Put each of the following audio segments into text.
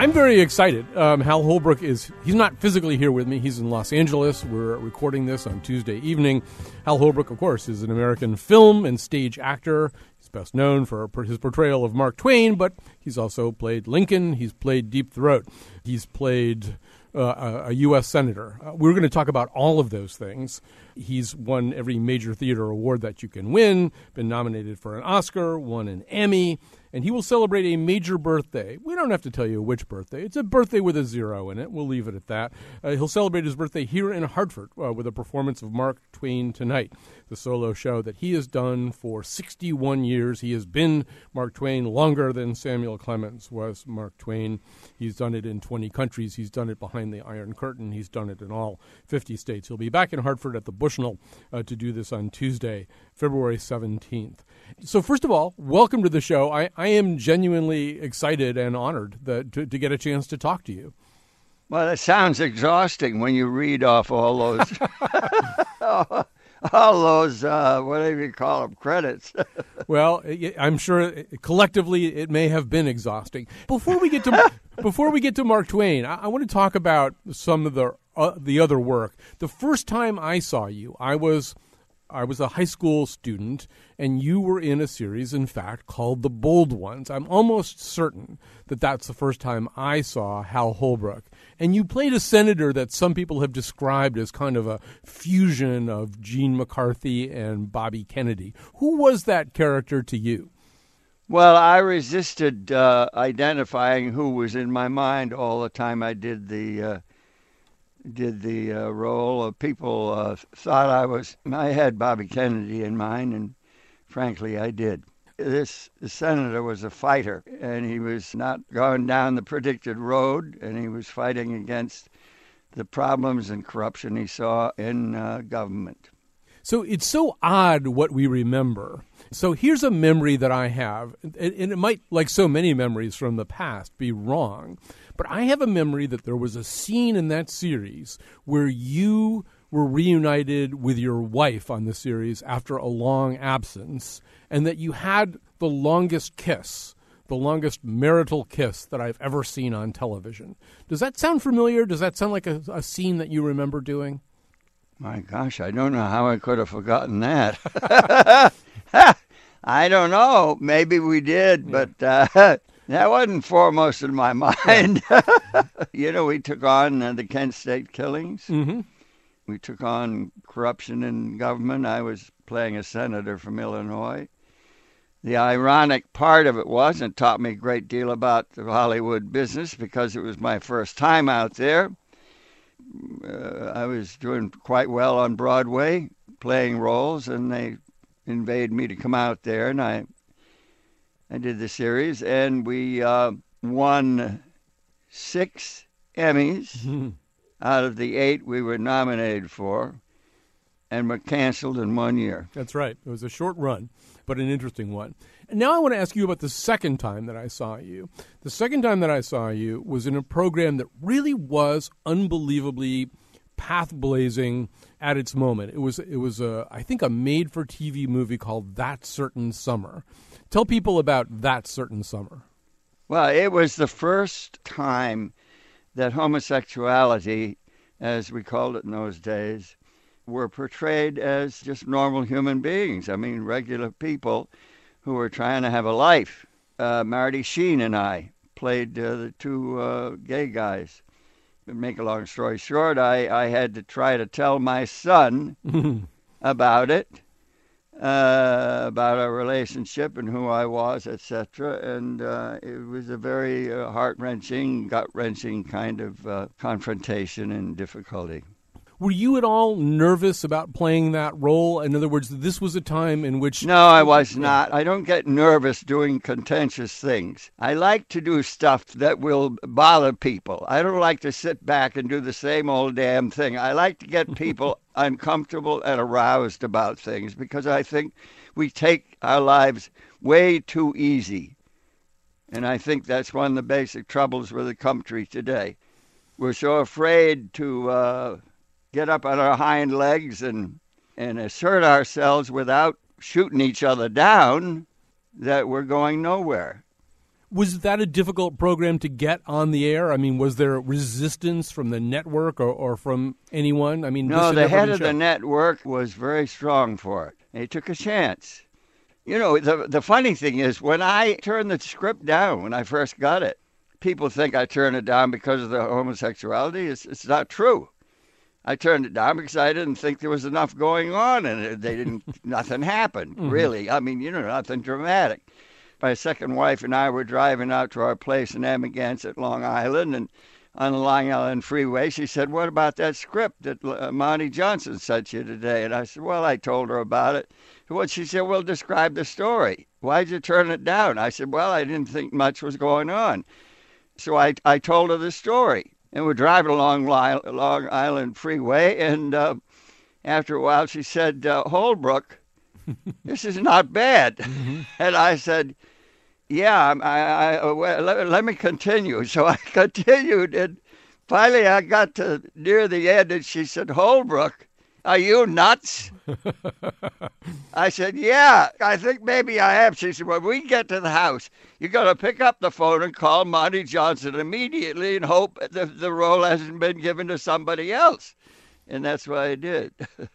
I'm very excited. Um, Hal Holbrook is, he's not physically here with me. He's in Los Angeles. We're recording this on Tuesday evening. Hal Holbrook, of course, is an American film and stage actor. He's best known for his portrayal of Mark Twain, but he's also played Lincoln. He's played Deep Throat. He's played uh, a U.S. senator. Uh, we're going to talk about all of those things. He's won every major theater award that you can win, been nominated for an Oscar, won an Emmy and he will celebrate a major birthday. We don't have to tell you which birthday. It's a birthday with a zero in it. We'll leave it at that. Uh, he'll celebrate his birthday here in Hartford uh, with a performance of Mark Twain Tonight, the solo show that he has done for 61 years. He has been Mark Twain longer than Samuel Clemens was Mark Twain. He's done it in 20 countries. He's done it behind the Iron Curtain. He's done it in all 50 states. He'll be back in Hartford at the Uh, to do this on Tuesday, February 17th. So, first of all, welcome to the show. I, I am genuinely excited and honored that, to, to get a chance to talk to you. Well, that sounds exhausting when you read off all those, all those, uh, whatever you call them, credits. well, I'm sure collectively it may have been exhausting. Before we get to before we get to Mark Twain, I, I want to talk about some of the uh, the other work. The first time I saw you, I was I was a high school student, and you were in a series, in fact, called The Bold Ones. I'm almost certain that that's the first time I saw Hal Holbrook. And you played a senator that some people have described as kind of a fusion of Gene McCarthy and Bobby Kennedy. Who was that character to you? Well, I resisted uh, identifying who was in my mind all the time I did the. Uh did the uh, role. of people uh, thought I was. I had Bobby Kennedy in mind, and frankly, I did. This senator was a fighter, and he was not going down the predicted road, and he was fighting against the problems and corruption he saw in uh, government. So it's so odd what we remember. So here's a memory that I have, and it might, like so many memories from the past, be wrong. But I have a memory that there was a scene in that series where you were reunited with your wife on the series after a long absence, and that you had the longest kiss, the longest marital kiss that I've ever seen on television. Does that sound familiar? Does that sound like a, a scene that you remember doing? My gosh, I don't know how I could have forgotten that. I don't know. Maybe we did, yeah. but uh, that wasn't foremost in my mind. you know, we took on uh, the Kent State killings. Mm-hmm. We took on corruption in government. I was playing a senator from Illinois. The ironic part of it was, it taught me a great deal about the Hollywood business because it was my first time out there. Uh, I was doing quite well on Broadway, playing roles, and they invited me to come out there, and I I did the series, and we uh, won six Emmys mm-hmm. out of the eight we were nominated for, and were canceled in one year. That's right. It was a short run, but an interesting one. And now I want to ask you about the second time that I saw you. The second time that I saw you was in a program that really was unbelievably path blazing at its moment. It was it was a I think a made for TV movie called That Certain Summer. Tell people about that certain summer. Well, it was the first time that homosexuality, as we called it in those days, were portrayed as just normal human beings. I mean, regular people who were trying to have a life. Uh, Marty Sheen and I played uh, the two uh, gay guys. To make a long story short, I, I had to try to tell my son about it uh, about our relationship and who I was, etc. And uh, it was a very uh, heart wrenching, gut wrenching kind of uh, confrontation and difficulty. Were you at all nervous about playing that role? In other words, this was a time in which. No, I was not. I don't get nervous doing contentious things. I like to do stuff that will bother people. I don't like to sit back and do the same old damn thing. I like to get people uncomfortable and aroused about things because I think we take our lives way too easy. And I think that's one of the basic troubles with the country today. We're so afraid to uh, get up on our hind legs and, and assert ourselves without shooting each other down that we're going nowhere. Was that a difficult program to get on the air? I mean, was there resistance from the network or, or from anyone? I mean, no, the head of the network was very strong for it. He took a chance. You know, the the funny thing is when I turned the script down when I first got it, people think I turned it down because of the homosexuality. It's it's not true. I turned it down because I didn't think there was enough going on, and they didn't. nothing happened mm-hmm. really. I mean, you know, nothing dramatic. My second wife and I were driving out to our place in Amagansett, Long Island, and on the Long Island Freeway, she said, "What about that script that uh, Monty Johnson sent you today?" And I said, "Well, I told her about it." What she said, "Well, describe the story. Why'd you turn it down?" I said, "Well, I didn't think much was going on." So I, I told her the story. And we're driving along Long Island Freeway, and uh, after a while she said, uh, Holbrook, this is not bad. Mm-hmm. And I said, yeah, I, I, uh, let, let, me continue. So I continued, and finally I got to near the end, and she said, Holbrook, are you nuts? I said, Yeah, I think maybe I am. She said, When we get to the house, you're going to pick up the phone and call Monty Johnson immediately and hope the, the role hasn't been given to somebody else. And that's what I did.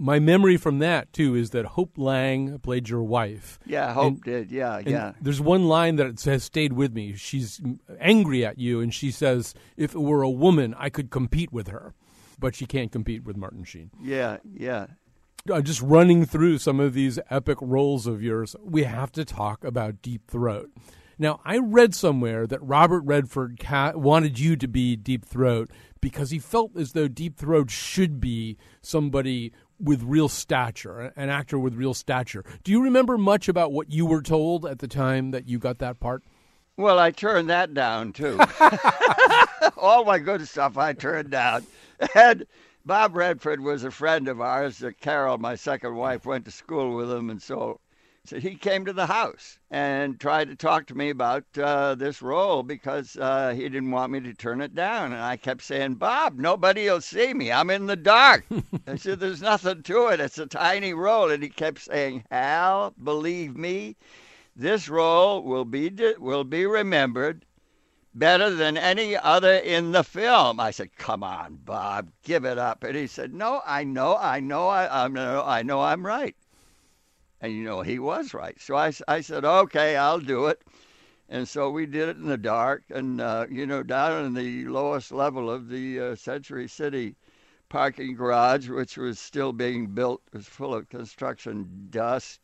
My memory from that, too, is that Hope Lange played your wife. Yeah, Hope and, did. Yeah, yeah. There's one line that has stayed with me. She's angry at you, and she says, If it were a woman, I could compete with her but she can't compete with Martin Sheen. Yeah, yeah. Uh, just running through some of these epic roles of yours, we have to talk about Deep Throat. Now, I read somewhere that Robert Redford ca- wanted you to be Deep Throat because he felt as though Deep Throat should be somebody with real stature, an actor with real stature. Do you remember much about what you were told at the time that you got that part? Well, I turned that down too. All my good stuff I turned down. And Bob Redford was a friend of ours. Carol, my second wife, went to school with him, and so so he came to the house and tried to talk to me about uh, this role because uh, he didn't want me to turn it down. And I kept saying, Bob, nobody will see me. I'm in the dark. I said, There's nothing to it. It's a tiny role. And he kept saying, Hal, believe me, this role will be will be remembered better than any other in the film. I said, "Come on, Bob, give it up." And he said, "No, I know, I know, I, I'm, I know, I'm right." And you know, he was right. So I, I said, "Okay, I'll do it." And so we did it in the dark, and uh, you know, down in the lowest level of the uh, Century City parking garage, which was still being built, was full of construction dust.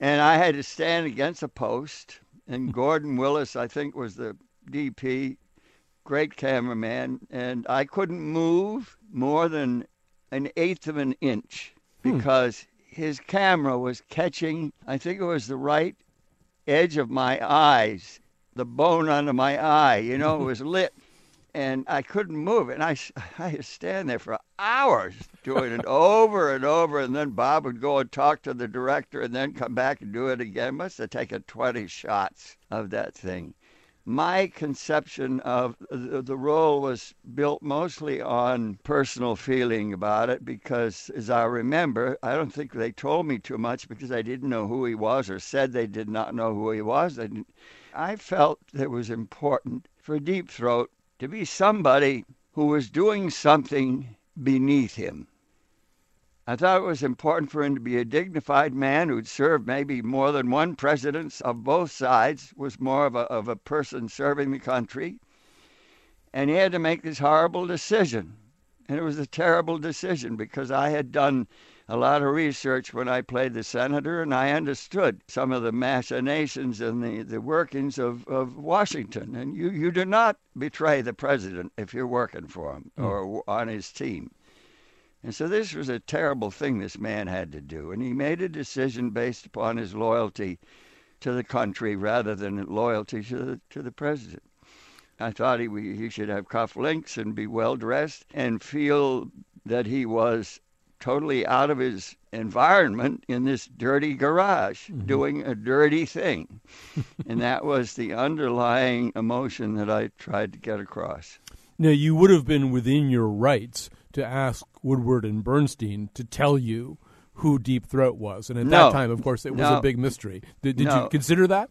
And I had to stand against a post, and Gordon Willis, I think, was the DP, great cameraman, and I couldn't move more than an eighth of an inch hmm. because hmm. his camera was catching, I think it was the right edge of my eyes, the bone under my eye, you know, it was lit. And I couldn't move. And I, I had to stand there for hours doing it over and over. And then Bob would go and talk to the director and then come back and do it again. Must have taken 20 shots of that thing my conception of the role was built mostly on personal feeling about it because, as I remember, I don't think they told me too much because I didn't know who he was or said they did not know who he was. And I felt it was important for Deep Throat to be somebody who was doing something beneath him. I thought it was important for him to be a dignified man who'd served maybe more than one president of both sides, was more of a, of a person serving the country. And he had to make this horrible decision. And it was a terrible decision because I had done a lot of research when I played the senator, and I understood some of the machinations and the, the workings of, of Washington. And you, you do not betray the president if you're working for him mm. or on his team. And so this was a terrible thing this man had to do. And he made a decision based upon his loyalty to the country rather than loyalty to the, to the president. I thought he, he should have cufflinks and be well dressed and feel that he was totally out of his environment in this dirty garage mm-hmm. doing a dirty thing. and that was the underlying emotion that I tried to get across. Now, you would have been within your rights to ask Woodward and Bernstein to tell you who Deep Throat was. And at no. that time, of course, it was no. a big mystery. Did, did no. you consider that?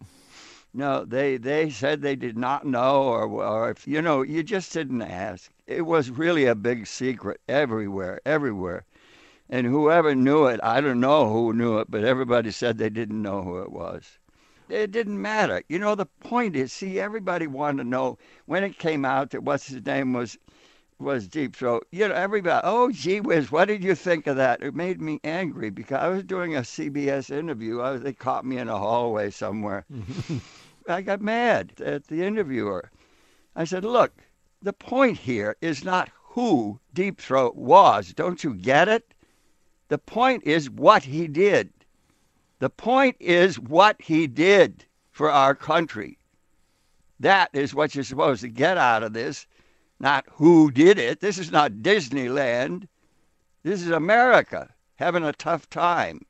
No, they, they said they did not know, or, or if, you know, you just didn't ask. It was really a big secret everywhere, everywhere. And whoever knew it, I don't know who knew it, but everybody said they didn't know who it was. It didn't matter. You know, the point is, see, everybody wanted to know when it came out that what's his name was was Deep Throat. You know, everybody, oh, gee whiz, what did you think of that? It made me angry because I was doing a CBS interview. I was, they caught me in a hallway somewhere. I got mad at the interviewer. I said, look, the point here is not who Deep Throat was. Don't you get it? The point is what he did. The point is what he did for our country. That is what you're supposed to get out of this, not who did it. This is not Disneyland. This is America having a tough time.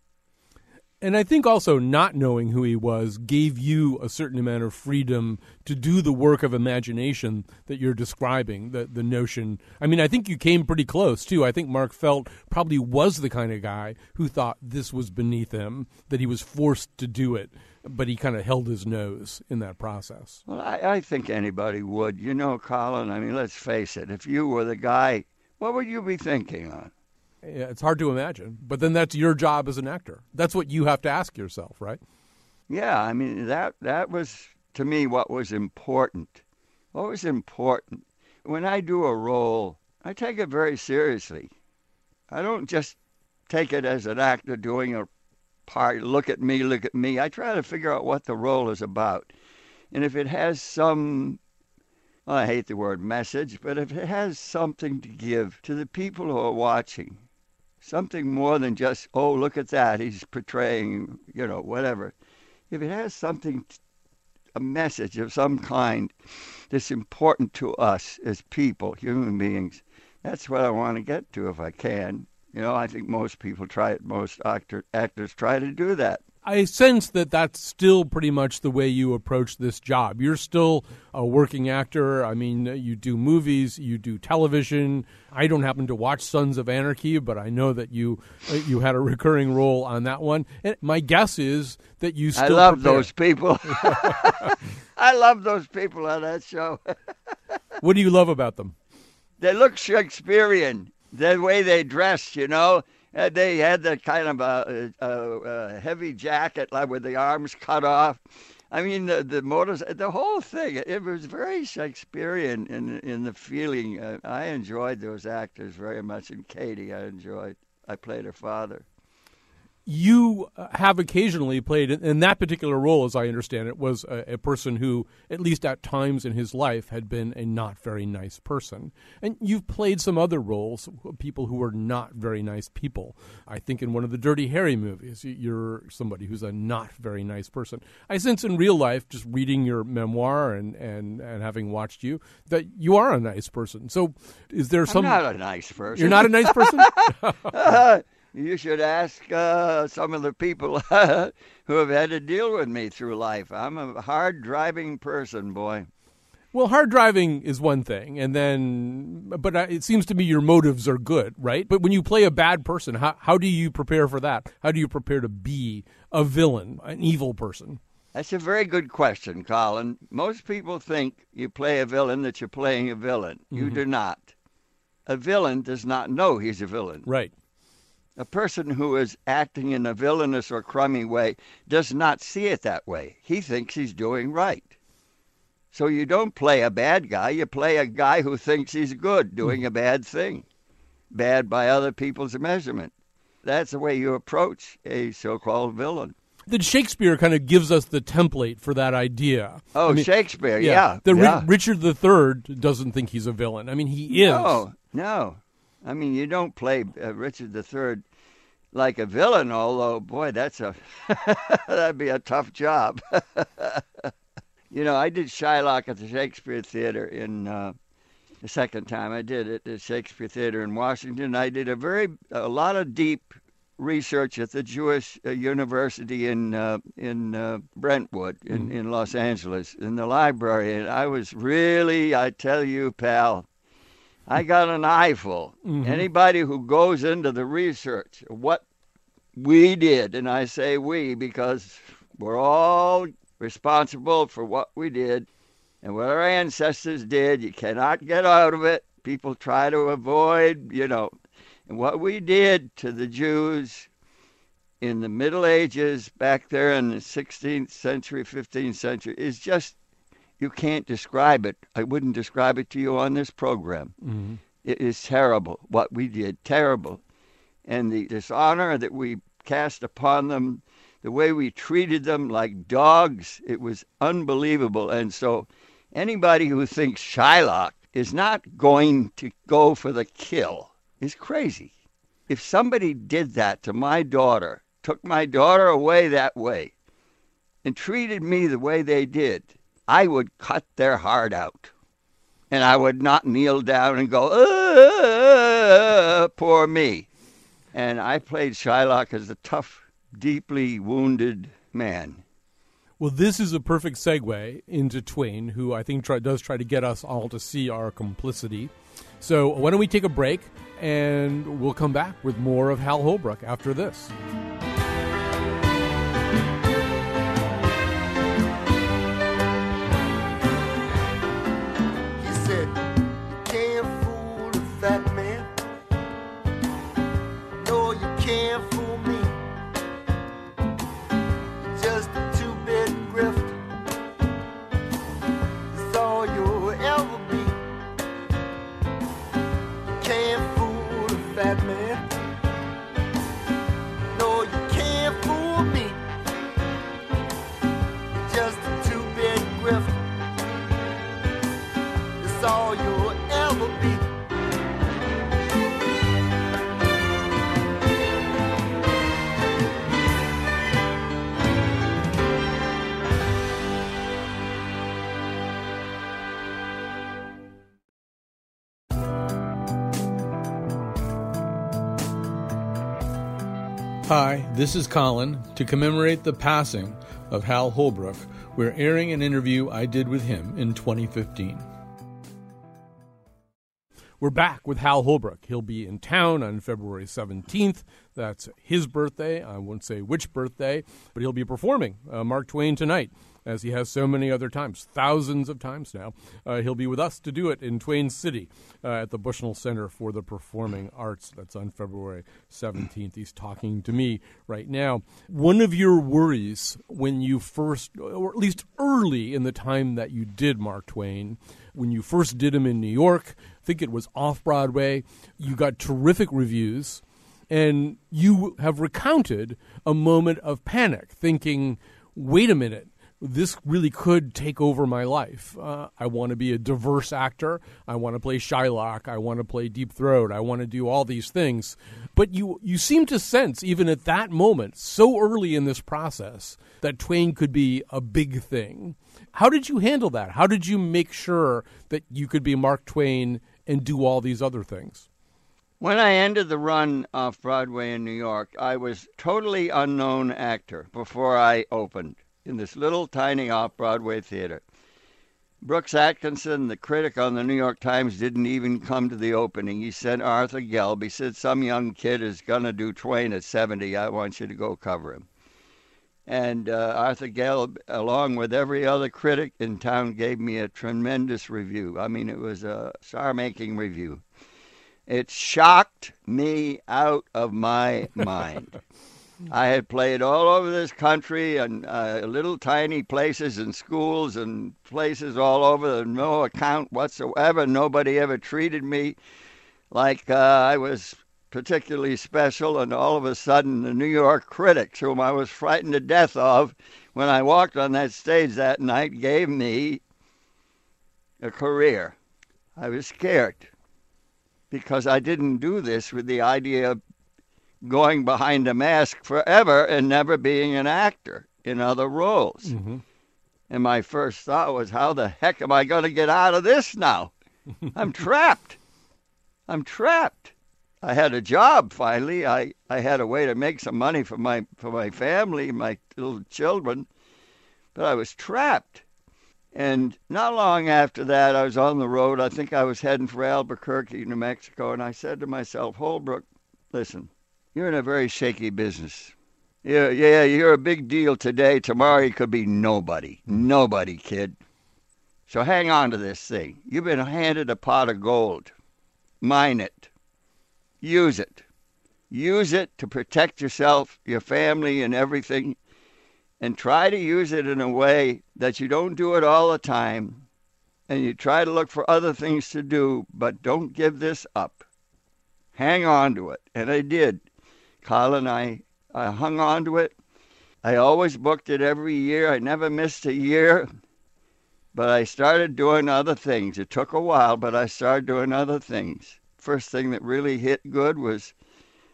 And I think also not knowing who he was gave you a certain amount of freedom to do the work of imagination that you're describing, the the notion. I mean, I think you came pretty close too. I think Mark Felt probably was the kind of guy who thought this was beneath him, that he was forced to do it, but he kind of held his nose in that process. Well, I, I think anybody would. You know, Colin, I mean, let's face it, if you were the guy, what would you be thinking on? Yeah, It's hard to imagine, but then that's your job as an actor. That's what you have to ask yourself, right? Yeah, I mean that that was to me what was important. What was important when I do a role, I take it very seriously. I don't just take it as an actor doing a part. Look at me, look at me. I try to figure out what the role is about, and if it has some well, I hate the word message, but if it has something to give to the people who are watching, something more than just, oh, look at that, he's portraying, you know, whatever. If it has something, a message of some kind that's important to us as people, human beings, that's what I want to get to if I can. You know, I think most people try, it most actor, actors try to do that. I sense that that's still pretty much the way you approach this job. You're still a working actor. I mean, you do movies, you do television. I don't happen to watch Sons of Anarchy, but I know that you uh, you had a recurring role on that one. And my guess is that you still. I love prepare. those people. I love those people on that show. what do you love about them? They look Shakespearean. The way they dressed, you know uh, they had the kind of a, a, a, heavy jacket like with the arms cut off. I mean, the the motors, the whole thing. It was very Shakespearean in in the feeling. Uh, I enjoyed those actors very much, and Katey, I enjoyed. I played her father you uh, have occasionally played in that particular role, as I understand it, was a, a, person who, at least at times in his life, had been a not very nice person. And you've played some other roles, people who were not very nice people. I think in one of the Dirty Harry movies, you're somebody who's a not very nice person. I sense in real life, just reading your memoir and, and, and having watched you, that you are a nice person. So, is there some? I'm not a nice person. You're not a nice person. you should ask uh, some of the people who have had to deal with me through life. I'm a hard driving person, boy. Well, hard driving is one thing, and then, but it seems to me your motives are good, right? But when you play a bad person, how, how do you prepare for that? How do you prepare to be a villain, an evil person? That's a very good question, Colin. Most people think you play a villain that you're playing a villain. You mm-hmm. do not. A villain does not know he's a villain. Right. A person who is acting in a villainous or crummy way does not see it that way. He thinks he's doing right. So you don't play a bad guy, you play a guy who thinks he's good, doing a bad thing, bad by other people's measurement. That's the way you approach a so called villain that Shakespeare kind of gives us the template for that idea. Oh, I mean, Shakespeare, yeah. yeah. yeah. Richard III doesn't think he's a villain. I mean, he is. No, no. I mean, you don't play uh, Richard III like a villain, although, boy, that's a that'd be a tough job. you know, I did Shylock at the Shakespeare Theater in uh, the second time I did it at the Shakespeare Theater in Washington. I did a very a lot of deep research at the Jewish uh, University in uh, in uh, Brentwood in, mm-hmm. in Los Angeles in the library, and I was really, I tell you, pal, I got an eyeful. Mm-hmm. Anybody who goes into the research, what we did, and I say we because we're all responsible for what we did and what our ancestors did. You cannot get out of it. People try to avoid, you know, and what we did to the Jews in the Middle Ages, back there in the 16th century, 15th century, is just, you can't describe it. I wouldn't describe it to you on this program. Mm-hmm. It is terrible what we did, terrible. And the dishonor that we cast upon them, the way we treated them like dogs, it was unbelievable. And so, anybody who thinks Shylock is not going to go for the kill is crazy. If somebody did that to my daughter, took my daughter away that way, and treated me the way they did, I would cut their heart out. And I would not kneel down and go, uh, poor me. And I played Shylock as a tough, deeply wounded man. Well, this is a perfect segue into Twain, who I think try, does try to get us all to see our complicity. So, why don't we take a break? and we'll come back with more of Hal Holbrook after this. me. Hi, this is Colin. To commemorate the passing of Hal Holbrook, we're airing an interview I did with him in 2015. We're back with Hal Holbrook. He'll be in town on February 17th. That's his birthday. I won't say which birthday, but he'll be performing uh, Mark Twain tonight as he has so many other times, thousands of times now. Uh, he'll be with us to do it in Twain City uh, at the Bushnell Center for the Performing Arts. That's on February 17th. He's talking to me right now. One of your worries when you first, or at least early in the time that you did Mark Twain, when you first did him in New York, I think it was off Broadway, you got terrific reviews. And you have recounted a moment of panic, thinking, wait a minute, this really could take over my life. Uh, I want to be a diverse actor. I want to play Shylock. I want to play Deep Throat. I want to do all these things. But you, you seem to sense, even at that moment, so early in this process, that Twain could be a big thing. How did you handle that? How did you make sure that you could be Mark Twain and do all these other things? When I ended the run off Broadway in New York, I was totally unknown actor before I opened in this little tiny off Broadway theater. Brooks Atkinson, the critic on the New York Times, didn't even come to the opening. He sent Arthur Gelb. He said, Some young kid is going to do Twain at 70. I want you to go cover him. And uh, Arthur Gelb, along with every other critic in town, gave me a tremendous review. I mean, it was a star making review. It shocked me out of my mind. I had played all over this country and uh, little tiny places and schools and places all over, no account whatsoever. Nobody ever treated me like uh, I was particularly special. And all of a sudden, the New York critics, whom I was frightened to death of when I walked on that stage that night, gave me a career. I was scared because I didn't do this with the idea of going behind a mask forever and never being an actor in other roles. Mm-hmm. And my first thought was, how the heck am I going to get out of this now? I'm trapped. I'm trapped. I had a job finally. I, I had a way to make some money for my for my family, my little children, but I was trapped. And not long after that, I was on the road. I think I was heading for Albuquerque, New Mexico, and I said to myself, Holbrook, listen, you're in a very shaky business. Yeah, yeah, you're a big deal today. Tomorrow you could be nobody. Nobody, kid. So hang on to this thing. You've been handed a pot of gold. Mine it. Use it. Use it to protect yourself, your family, and everything. And try to use it in a way that you don't do it all the time. And you try to look for other things to do, but don't give this up. Hang on to it. And I did. Colin, I, I hung on to it. I always booked it every year. I never missed a year. But I started doing other things. It took a while, but I started doing other things. First thing that really hit good was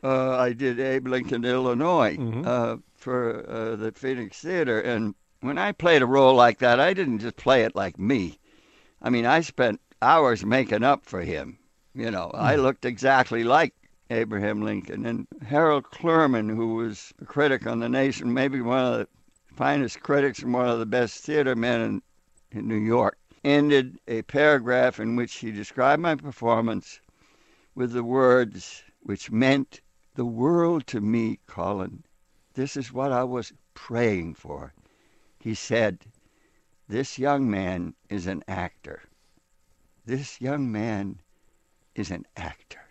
uh, I did Abe Lincoln, Illinois, Mhm. uh, for uh, the Phoenix Theater. And when I played a role like that, I didn't just play it like me. I mean, I spent hours making up for him. You know, I looked exactly like Abraham Lincoln. And Harold Clurman, who was a critic on The Nation, maybe one of the finest critics and one of the best theater men in, in New York, ended a paragraph in which he described my performance with the words which meant the world to me, Colin. This is what I was praying for. He said, This young man is an actor. This young man is an actor.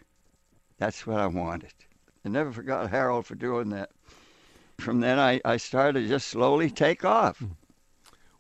That's what I wanted. I never forgot Harold for doing that. From then, I, I started to just slowly take off. Hmm.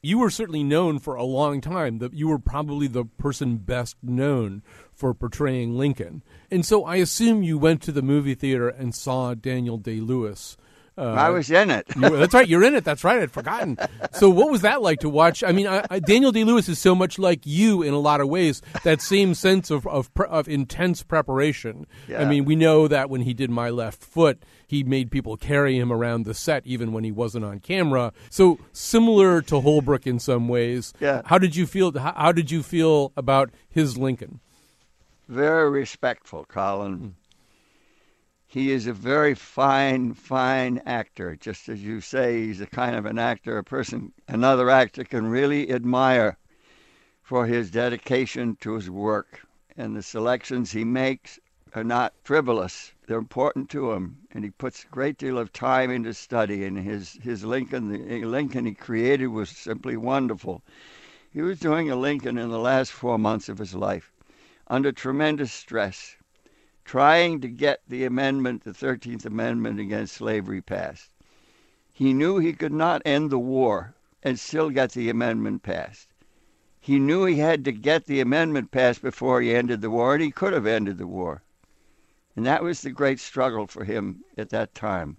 You were certainly known for a long time. That you were probably the person best known for portraying Lincoln, and so I assume you went to the movie theater and saw Daniel Day Lewis. Uh, I was in it. that's right. You're in it. That's right. I'd forgotten. So, what was that like to watch? I mean, I, I, Daniel Day Lewis is so much like you in a lot of ways. That same sense of of, pre- of intense preparation. I mean, we know that when he did My Left Foot, he made people carry him around the set even when he wasn't on camera. So similar to Holbrook in some ways. Yeah. How did you feel? How, how did you feel about his Lincoln? very respectful, Colin. He is a very fine, fine actor. Just as you say, he's a kind of an actor, a person another actor can really admire for his dedication to his work. And the selections he makes are not frivolous. They're important to him, and he puts a great deal of time into study. And his his Lincoln, the Lincoln he created, was simply wonderful. He was doing a Lincoln in the last four months of his life under tremendous stress, trying to get the amendment, the 13th Amendment against slavery passed. He knew he could not end the war and still get the amendment passed. He knew he had to get the amendment passed before he ended the war, and he could have ended the war. And that was the great struggle for him at that time.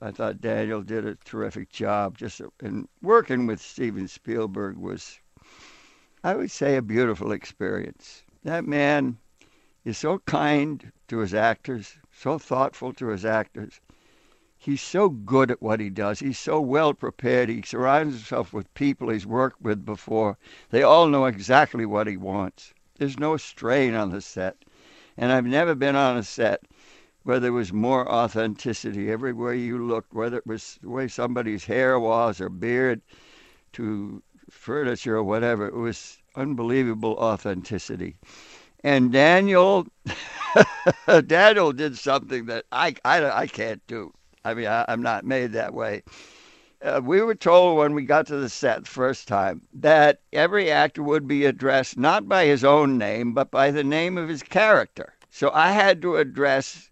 I thought Daniel did a terrific job. Just and working with Steven Spielberg was, I would say, a beautiful experience. That man is so kind to his actors, so thoughtful to his actors. He's so good at what he does. He's so well prepared. He surrounds himself with people he's worked with before. They all know exactly what he wants. There's no strain on the set. And I've never been on a set where there was more authenticity everywhere you looked, whether it was the way somebody's hair was or beard to furniture or whatever. It was unbelievable authenticity. And Daniel, Daniel did something that I, I, I can't do. I mean, I, I'm not made that way. Uh, we were told when we got to the set the first time that every actor would be addressed not by his own name, but by the name of his character. So I had to address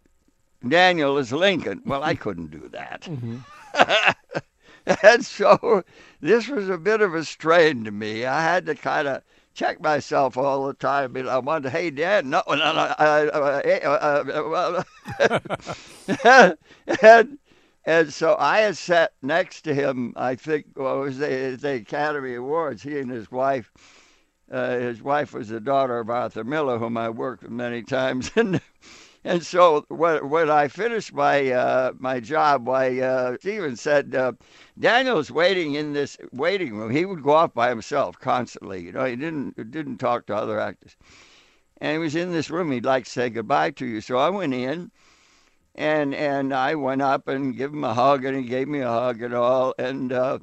Daniel as Lincoln. Well, I couldn't do that. and so this was a bit of a strain to me. I had to kind of check myself all the time. And I wanted, hey, Dan, no, no, no, uh, uh, uh, and and so I had sat next to him. I think it was the, the Academy Awards. He and his wife, Uh, his wife was the daughter of Arthur Miller, whom I worked with many times, and and so when, when I finished my uh, my job, why uh, Steven said uh, Daniel's waiting in this waiting room. He would go off by himself constantly. You know, he didn't didn't talk to other actors, and he was in this room. He'd like to say goodbye to you. So I went in, and and I went up and give him a hug, and he gave me a hug and all, and. Uh,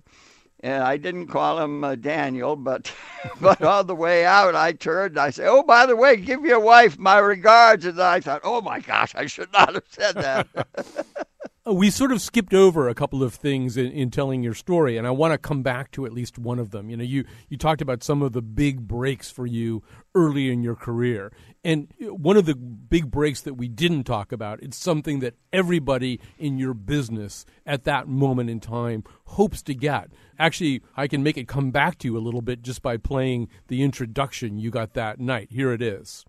and I didn't call him uh, Daniel, but but on the way out, I turned and I said, "Oh, by the way, give your wife my regards." And I thought, "Oh my gosh, I should not have said that." Uh, we sort of skipped over a couple of things in, in telling your story, and I want to come back to at least one of them. You know, you you talked about some of the big breaks for you early in your career, and one of the big breaks that we didn't talk about, it's something that everybody in your business at that moment in time hopes to get. Actually, I can make it come back to you a little bit just by playing the introduction you got that night. Here it is.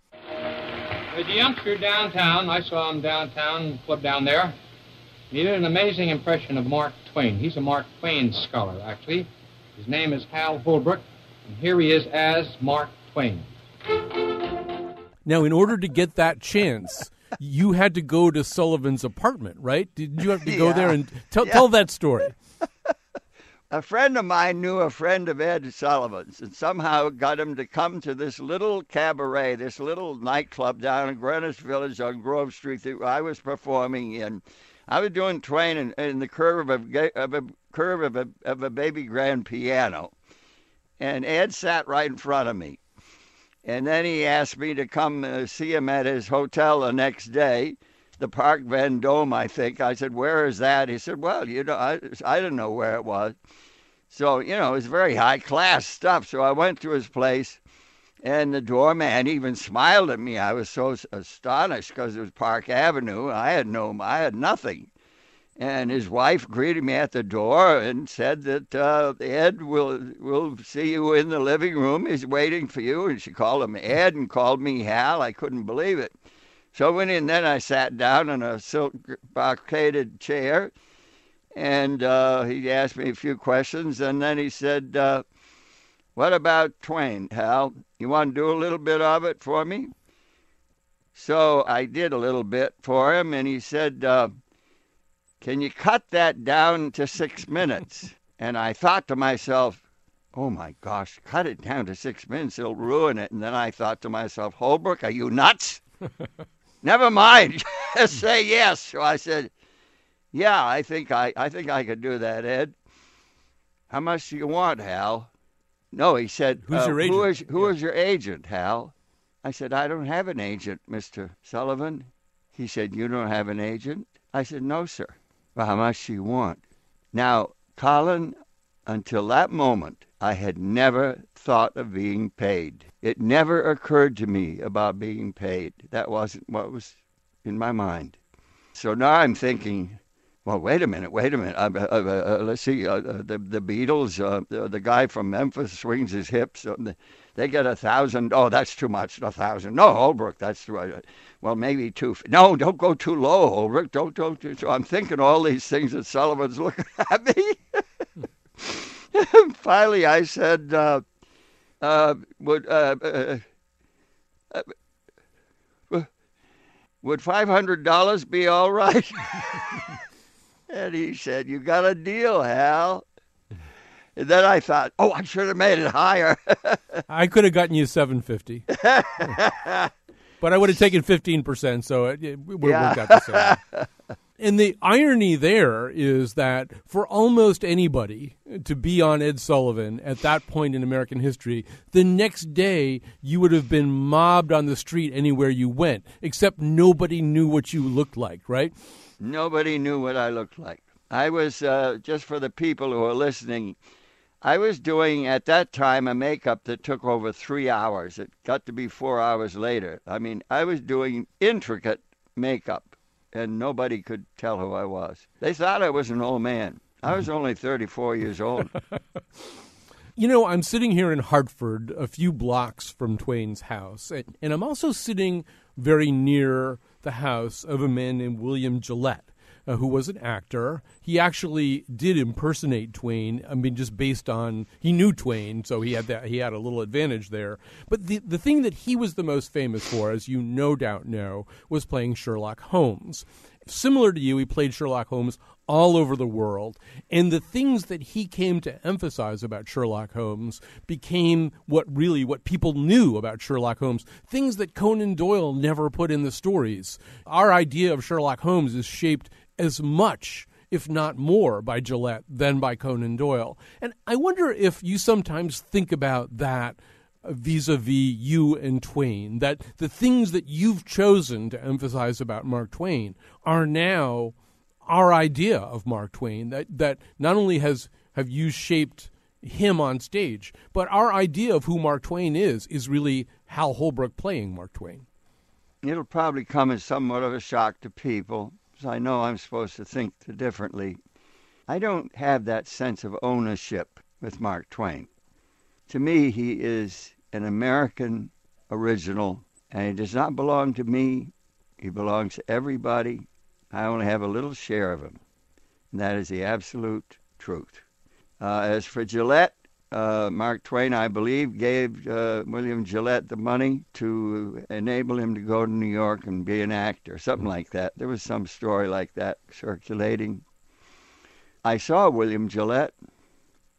There's a youngster downtown. I saw him downtown, club down there. He did an amazing impression of Mark Twain. He's a Mark Twain scholar, actually. His name is Hal Holbrook, and here he is as Mark Twain. Now, in order to get that chance, you had to go to Sullivan's apartment, right? Did you have to go Yeah. there and tell Yeah. tell that story? a friend of mine knew a friend of Ed Sullivan's and somehow got him to come to this little cabaret, this little nightclub down in Greenwich Village on Grove Street that I was performing in. I was doing Twain in, the curve of a, of a curve of a, of a baby grand piano, and Ed sat right in front of me. And then he asked me to come uh, see him at his hotel the next day the Park Vendome, I think. I said, "Where is that?" He said, "Well, you know, I I didn't know where it was." So you know, it was very high class stuff. So I went to his place, and the doorman even smiled at me. I was so astonished because it was Park Avenue. I had no, I had nothing. And his wife greeted me at the door and said that uh, Ed will will see you in the living room. He's waiting for you. And she called him Ed and called me Hal. I couldn't believe it. So I went in. Then I sat down in a silk brocaded chair, and uh, he asked me a few questions. And then he said, uh, "What about Twain, Hal? You want to do a little bit of it for me?" So I did a little bit for him, and he said, uh, "Can you cut that down to six minutes?" and I thought to myself, "Oh my gosh, cut it down to six minutes; it'll ruin it." And then I thought to myself, "Holbrook, are you nuts?" Never mind, just say yes. So I said, "Yeah, I think I, I think I could do that, Ed." How much do you want, Hal? No, he said. Who's uh, your Who agent? is your agent, Hal? I said, I don't have an agent, Mister Sullivan. He said, You don't have an agent? I said, No, sir. Well, how much do you want? Now, Colin, until that moment, I had never thought of being paid. It never occurred to me about being paid. That wasn't what was in my mind. So now I'm thinking, well, wait a minute, wait a minute. Uh, let's see, uh, uh, the the Beatles, the, the guy from Memphis swings his hips. They get a thousand. Oh, that's too much. A thousand. No, Holbrook, that's. Uh, well, maybe two. No, don't go too low, Holbrook. Don't don't. So I'm thinking all these things that Sullivan's looking at me. Finally, I said, "Would would five hundred dollars be all right?" and he said, "You got a deal, Hal." And then I thought, "Oh, I should have made it higher." I could have gotten you seven fifty, but I would have taken fifteen percent, so it, it would have Yeah. worked out the same. And the irony there is that for almost anybody to be on Ed Sullivan at that point in American history, the next day you would have been mobbed on the street anywhere you went, except nobody knew what you looked like, right? Nobody knew what I looked like. I was uh, just for the people who are listening. I was doing at that time a makeup that took over three hours. It got to be four hours later. I mean, I was doing intricate makeup, and nobody could tell who I was. They thought I was an old man. I was only 34 years old. You know, I'm sitting here in Hartford, a few blocks from Twain's house, and, and I'm also sitting very near the house of a man named William Gillette. uh, who was an actor. He actually did impersonate Twain. I mean, just based on he knew Twain, so he had that he had a little advantage there. But the the thing that he was the most famous for, as you no doubt know, was playing Sherlock Holmes. Similar to you, he played Sherlock Holmes all over the world. And the things that he came to emphasize about Sherlock Holmes became what really what people knew about Sherlock Holmes, things that Conan Doyle never put in the stories. Our idea of Sherlock Holmes is shaped as much if not more, by Gillette than by Conan Doyle. And I wonder if you sometimes think about that vis a vis you and Twain, that the things that you've chosen to emphasize about Mark Twain are now our idea of Mark Twain that that not only has have you shaped him on stage, but our idea of who Mark Twain is is really Hal Holbrook playing Mark Twain. It'll probably come as somewhat of a shock to people, because I know I'm supposed to think differently. I don't have that sense of ownership with Mark Twain. To me, he is an American original, and he does not belong to me. He belongs to everybody I only have a little share of him. And that is the absolute truth. Uh, as for Gillette, uh, Mark Twain, I believe, gave uh, William Gillette the money to enable him to go to New York and be an actor, something like that. There was some story like that circulating. I saw William Gillette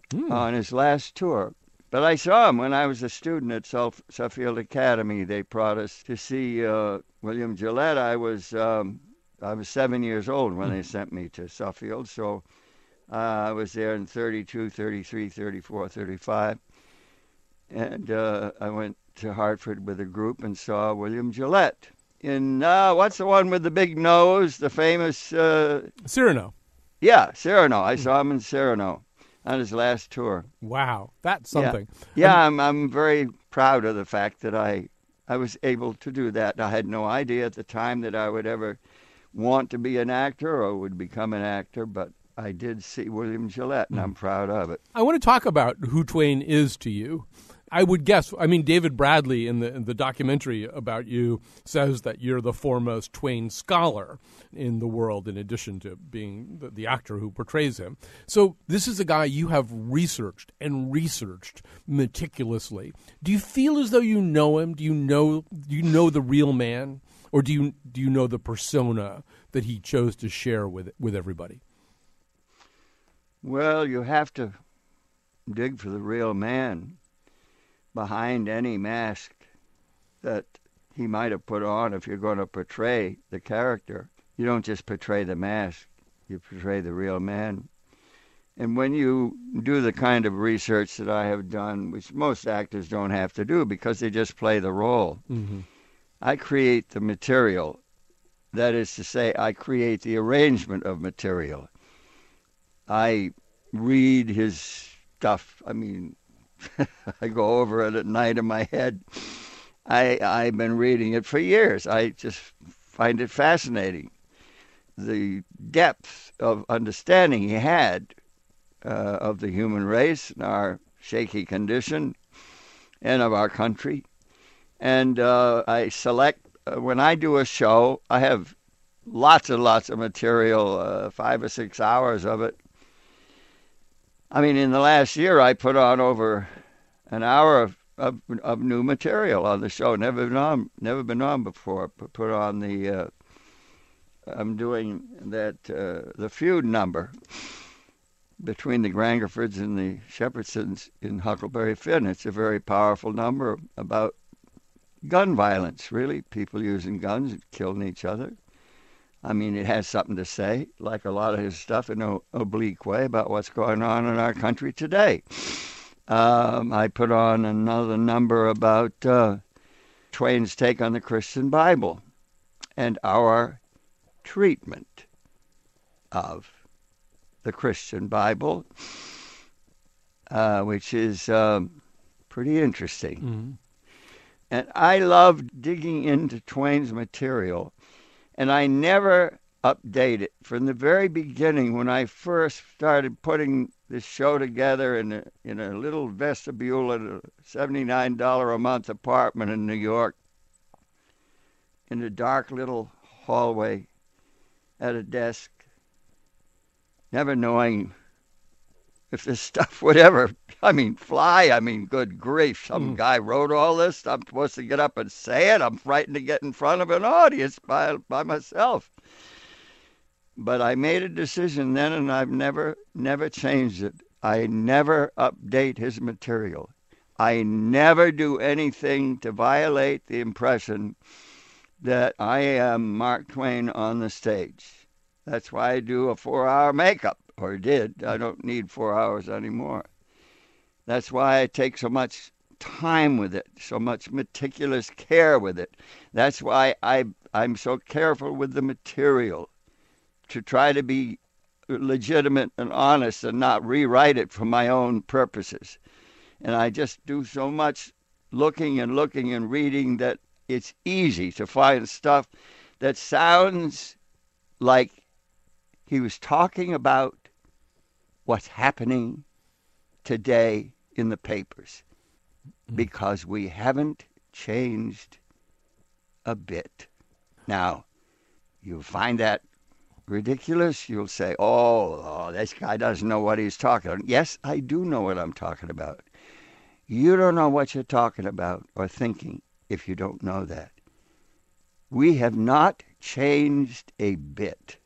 mm. on his last tour, but I saw him when I was a student at Suffield Academy. They brought us to see uh, William Gillette. I was um, I was seven years old when they sent me to Suffield, so uh, I was there in 32, 33, 34, 35. And uh, I went to Hartford with a group and saw William Gillette in, uh, what's the one with the big nose, the famous. Uh, Cyrano. Yeah, Cyrano. I saw him in Cyrano on his last tour. Wow, that's something. Yeah, yeah I'm, I'm very proud of the fact that I I was able to do that. I had no idea at the time that I would ever want to be an actor or would become an actor, but I did see William Gillette, and I'm hmm. proud of it. I want to talk about who Twain is to you. I would guess. I mean, David Bradley in the in the documentary about you says that you're the foremost Twain scholar in the world, in addition to being the, the, actor who portrays him. So this is a guy you have researched and researched meticulously. Do you feel as though you know him? Do you know do you know the real man? or do you do you know the persona that he chose to share with with everybody? Well, you have to dig for the real man behind any mask that he might have put on if you're going to portray the character. You don't just portray the mask, you portray the real man. And when you do the kind of research that I have done, which most actors don't have to do because they just play the role, mm-hmm. I create the material. That is to say, I create the arrangement of material. I read his stuff. I mean, I go over it at night in my head. I I've been reading it for years. I just find it fascinating. The depth of understanding he had uh, of the human race and our shaky condition and of our country and uh, I select uh, when I do a show. I have lots and lots of material, uh, five or six hours of it. I mean, in the last year, I put on over an hour of, of, of new material on the show. Never been on, never been on before. Put, on the. Uh, I'm doing that uh, the feud number between the Grangerfords and the Shepherdsons in Huckleberry Finn. It's a very powerful number about gun violence, really. People using guns and killing each other. I mean, it has something to say, like a lot of his stuff, in an oblique way about what's going on in our country today. Um, I put on another number about uh, Twain's take on the Christian Bible and our treatment of the Christian Bible, uh, which is um, pretty interesting. Mm-hmm. And I love digging into Twain's material. And I never update it. From the very beginning, when I first started putting this show together in a, in a little vestibule at a $79 a month apartment in New York, in a dark little hallway at a desk, never knowing if this stuff would ever, I mean, fly. I mean, good grief. Some mm. guy wrote all this. I'm supposed to get up and say it. I'm frightened to get in front of an audience by, by myself. But I made a decision then, and I've never, never changed it. I never update his material. I never do anything to violate the impression that I am Mark Twain on the stage. That's why I do a four hour makeup, or did. I don't need four hours anymore. That's why I take so much time with it, so much meticulous care with it. That's why I, I'm so careful with the material to try to be legitimate and honest and not rewrite it for my own purposes. And I just do so much looking and looking and reading that it's easy to find stuff that sounds like he was talking about what's happening today in the papers mm-hmm. because we haven't changed a bit. Now, you find that ridiculous, you'll say, oh, oh, this guy doesn't know what he's talking about. Yes, I do know what I'm talking about. You don't know what you're talking about or thinking if you don't know that. We have not changed a bit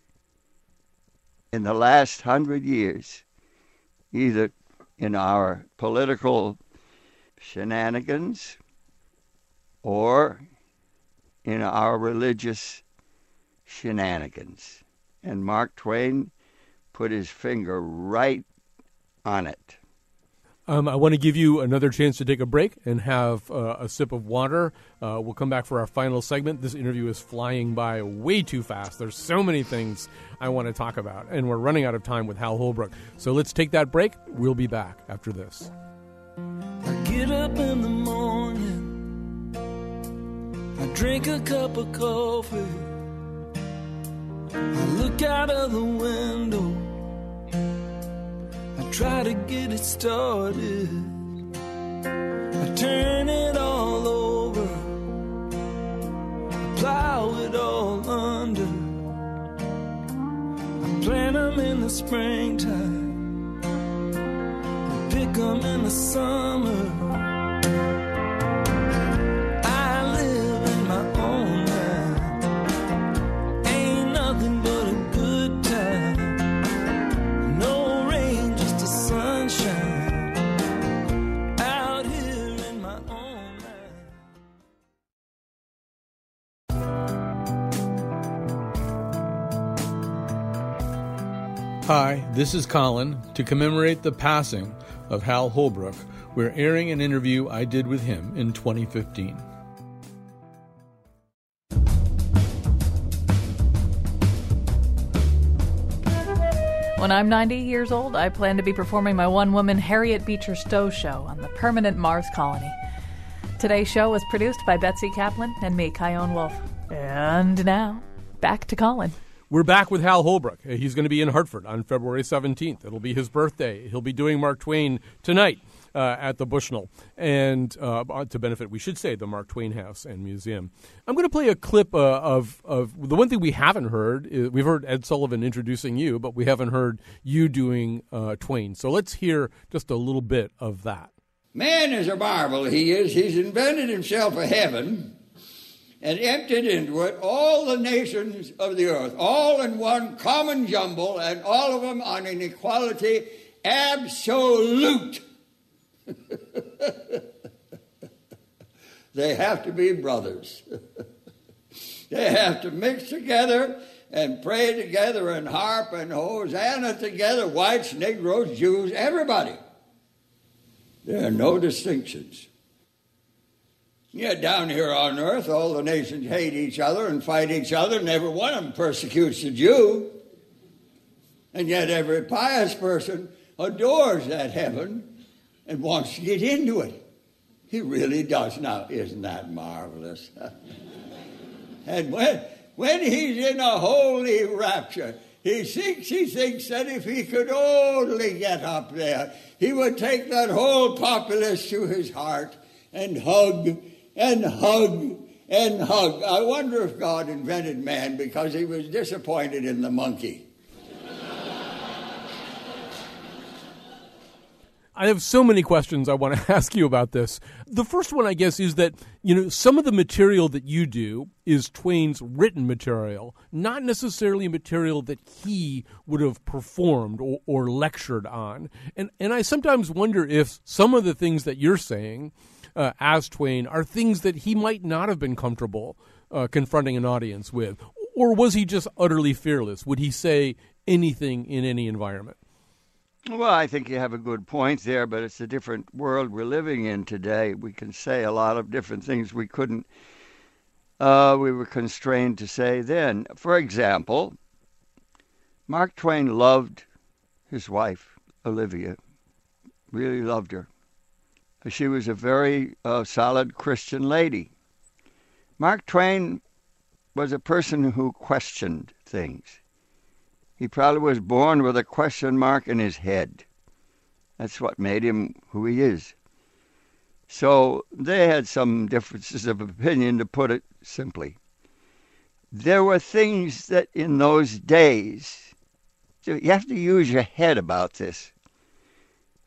in the last hundred years, either in our political shenanigans or in our religious shenanigans and Mark Twain put his finger right on it. Um, I want to give you another chance to take a break and have uh, a sip of water. Uh, we'll come back for our final segment. This interview is flying by way too fast. There's so many things I want to talk about, and we're running out of time with Hal Holbrook. So let's take that break. We'll be back after this. I get up in the morning, I drink a cup of coffee. I look out of the window. Try to get it started. I turn it all over. I plow it all under. I plant them in the springtime. I pick them in the summer. Hi, this is Colin. To commemorate the passing of Hal Holbrook, we're airing an interview I did with him in 2015. When I'm 90 years old, I plan to be performing my one woman Harriet Beecher Stowe show on the permanent Mars colony. Today's show was produced by Betsy Kaplan and me, Chion Wolf. And now, back to Colin. We're back with Hal Holbrook. He's going to be in Hartford on February 17th. It'll be his birthday. He'll be doing Mark Twain tonight uh, at the Bushnell, and uh, to benefit, we should say, the Mark Twain House and Museum. I'm going to play a clip uh, of of the one thing we haven't heard. Is, we've heard Ed Sullivan introducing you, but we haven't heard you doing uh, Twain. So let's hear just a little bit of that. Man is a marvel. He is. He's invented himself a heaven and emptied into it all the nations of the earth, all in one common jumble, and all of them on an equality absolute. they have to be brothers. they have to mix together and pray together and harp and Hosanna together, whites, Negroes, Jews, everybody. There are no distinctions. Yet down here on earth, all the nations hate each other and fight each other, and every one of them persecutes the Jew. And yet every pious person adores that heaven and wants to get into it. He really does. Now, isn't that marvelous? and when, when he's in a holy rapture, he thinks, he thinks that if he could only get up there, he would take that whole populace to his heart and hug and hug and hug. I wonder if God invented man because he was disappointed in the monkey. I have so many questions I want to ask you about this. The first one, I guess, is that, you know, some of the material that you do is Twain's written material, not necessarily material that he would have performed or, or lectured on. And, and I sometimes wonder if some of the things that you're saying uh, as Twain are things that he might not have been comfortable uh, confronting an audience with. Or was he just utterly fearless? Would he say anything in any environment? Well, I think you have a good point there, but it's a different world we're living in today. We can say a lot of different things we couldn't, uh, we were constrained to say then. For example, Mark Twain loved his wife, Olivia, really loved her. She was a very uh, solid Christian lady. Mark Twain was a person who questioned things. He probably was born with a question mark in his head. That's what made him who he is. So they had some differences of opinion, to put it simply. There were things that in those days, you have to use your head about this.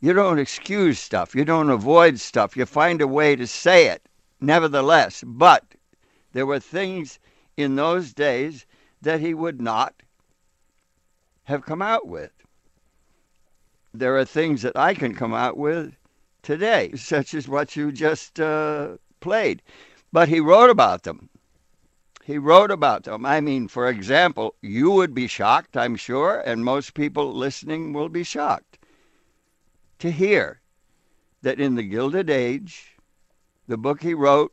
You don't excuse stuff, you don't avoid stuff, you find a way to say it, nevertheless. But there were things in those days that he would not have come out with. There are things that I can come out with today, such as what you just uh, played. But he wrote about them. He wrote about them. I mean, for example, you would be shocked, I'm sure, and most people listening will be shocked to hear that in The Gilded Age, the book he wrote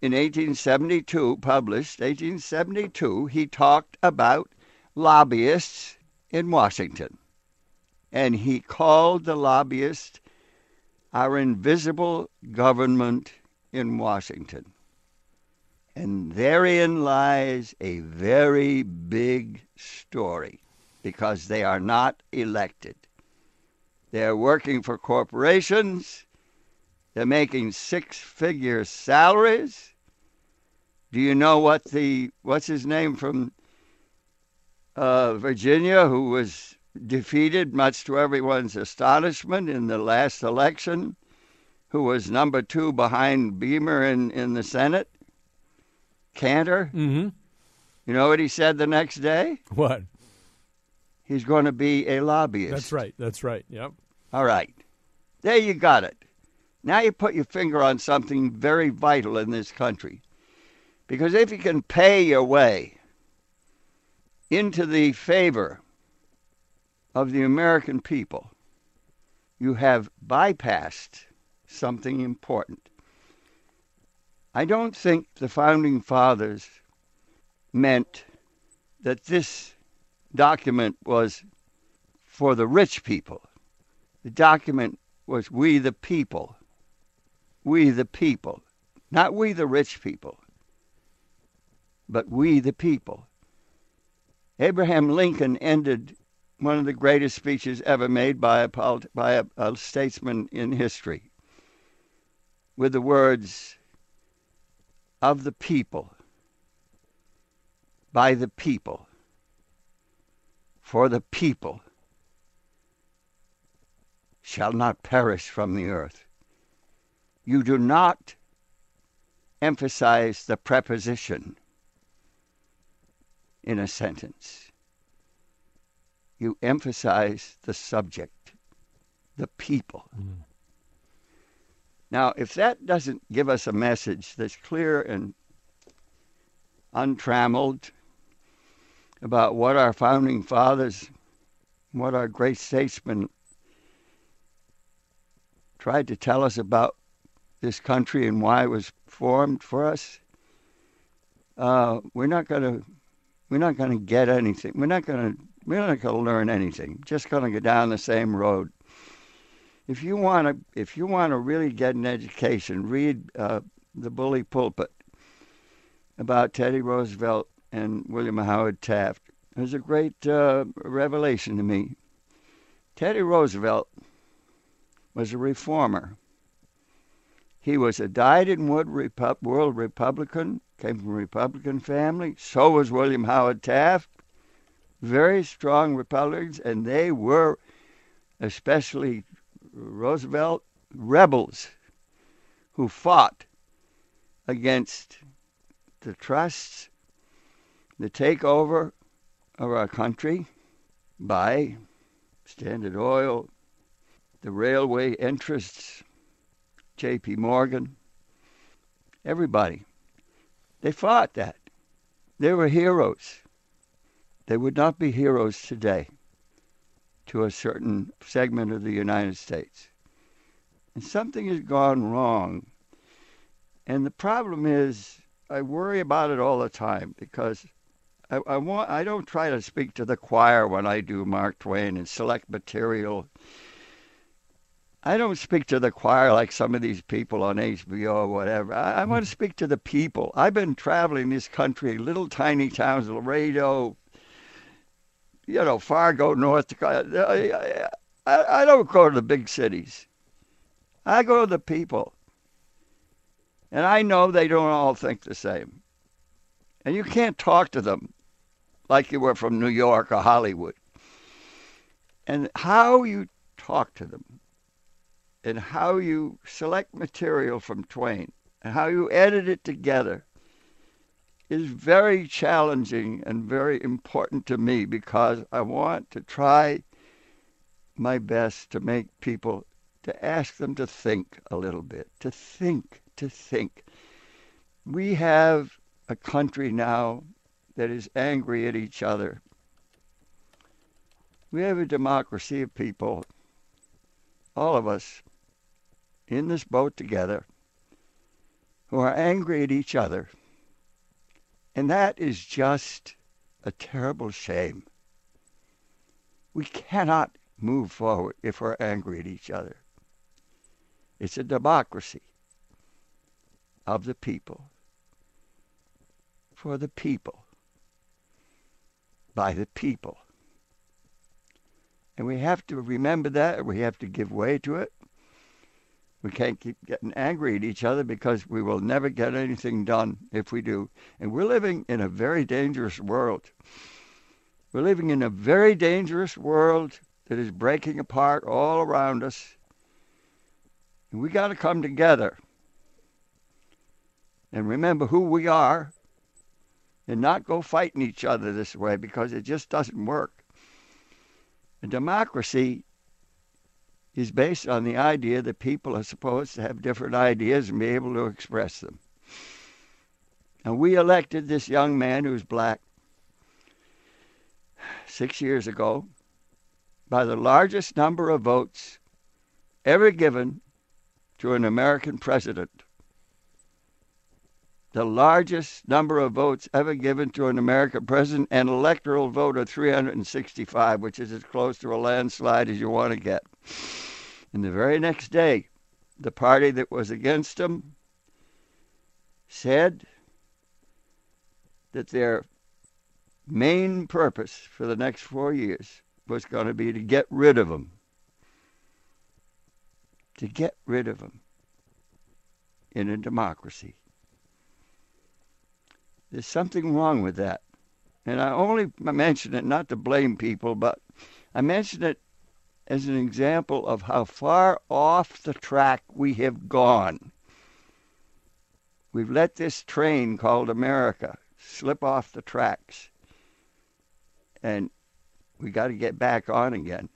in 1872, published 1872, he talked about lobbyists in Washington. And he called the lobbyists our invisible government in Washington. And therein lies a very big story because they are not elected. They're working for corporations. They're making six figure salaries. Do you know what the what's his name from uh, Virginia, who was defeated, much to everyone's astonishment, in the last election, who was number two behind Boehner in, in the Senate, Cantor. Mm-hmm. You know what he said the next day? What? He's going to be a lobbyist. That's right. That's right. Yep. All right. There you got it. Now you put your finger on something very vital in this country. Because if you can pay your way into the favor of the American people, you have bypassed something important. I don't think the founding fathers meant that this document was for the rich people. The document was we the people. We the people. Not we the rich people, but we the people. Abraham Lincoln ended one of the greatest speeches ever made by a, by a, a statesman in history with the words, of the people, by the people, for the people shall not perish from the earth. You do not emphasize the preposition in a sentence. You emphasize the subject, the people. Mm. Now, if that doesn't give us a message that's clear and untrammeled about what our founding fathers, what our great statesmen tried to tell us about this country and why it was formed for us, uh, we're not going to we're not going to get anything. We're not going to we're not going to learn anything. Just going to go down the same road. If you want to if you want to really get an education, read uh, the Bully Pulpit about Teddy Roosevelt and William Howard Taft. Was a great uh, revelation to me. Teddy Roosevelt was a reformer. He was a dyed-in-wood Repu- world Republican came from a Republican family. So was William Howard Taft. Very strong Republicans, and they were especially Roosevelt rebels who fought against the trusts, the takeover of our country by Standard Oil, the railway interests, J.P. Morgan, everybody. They fought that. They were heroes. They would not be heroes today to a certain segment of the United States. And something has gone wrong. And the problem is, I worry about it all the time because I, I want I don't try to speak to the choir when I do Mark Twain and select material. I don't speak to the choir like some of these people on HBO or whatever. I, I want to hmm. speak to the people. I've been traveling this country, little tiny towns, Laredo, you know, Fargo, North Dakota. I, I, I don't go to the big cities. I go to the people. And I know they don't all think the same. And you can't talk to them like you were from New York or Hollywood. And how you talk to them and how you select material from Twain and how you edit it together is very challenging and very important to me because I want to try my best to make people, to ask them to think a little bit, to think, to think. We have a country now that is angry at each other. We have a democracy of people, all of us, in this boat together, who are angry at each other. And that is just a terrible shame. We cannot move forward if we're angry at each other. It's a democracy of the people, for the people by the people. And we have to remember that, we have to give way to it. We can't keep getting angry at each other because we will never get anything done if we do. And we're living in a very dangerous world. We're living in a very dangerous world that is breaking apart all around us. And we got to come together and remember who we are and not go fighting each other this way because it just doesn't work. Democracy is based on the idea that people are supposed to have different ideas and be able to express them. And we elected this young man who's black six years ago by the largest number of votes ever given to an American president the largest number of votes ever given to an American president, an electoral vote of 365, which is as close to a landslide as you want to get. And the very next day, the party that was against him said that their main purpose for the next four years was going to be to get rid of him. To get rid of him in a democracy. There's something wrong with that. And I only mention it not to blame people, but I mention it as an example of how far off the track we have gone. We've let this train called America slip off the tracks. And we got to get back on again.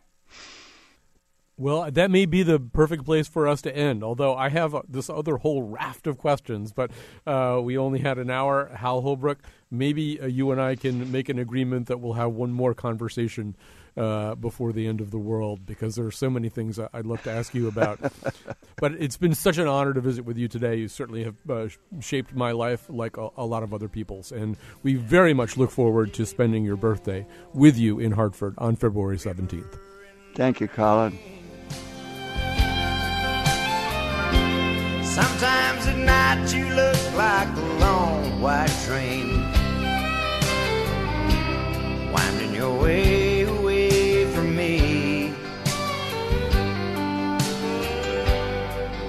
Well, that may be the perfect place for us to end. Although I have uh, this other whole raft of questions, but uh, we only had an hour. Hal Holbrook, maybe uh, you and I can make an agreement that we'll have one more conversation uh, before the end of the world because there are so many things I'd love to ask you about. but it's been such an honor to visit with you today. You certainly have uh, shaped my life like a, a, lot of other people's. And we very much look forward to spending your birthday with you in Hartford on February 17th. Thank you, Colin. Sometimes at night you look like a long white train Winding your way away from me.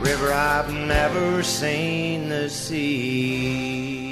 River I've never seen the sea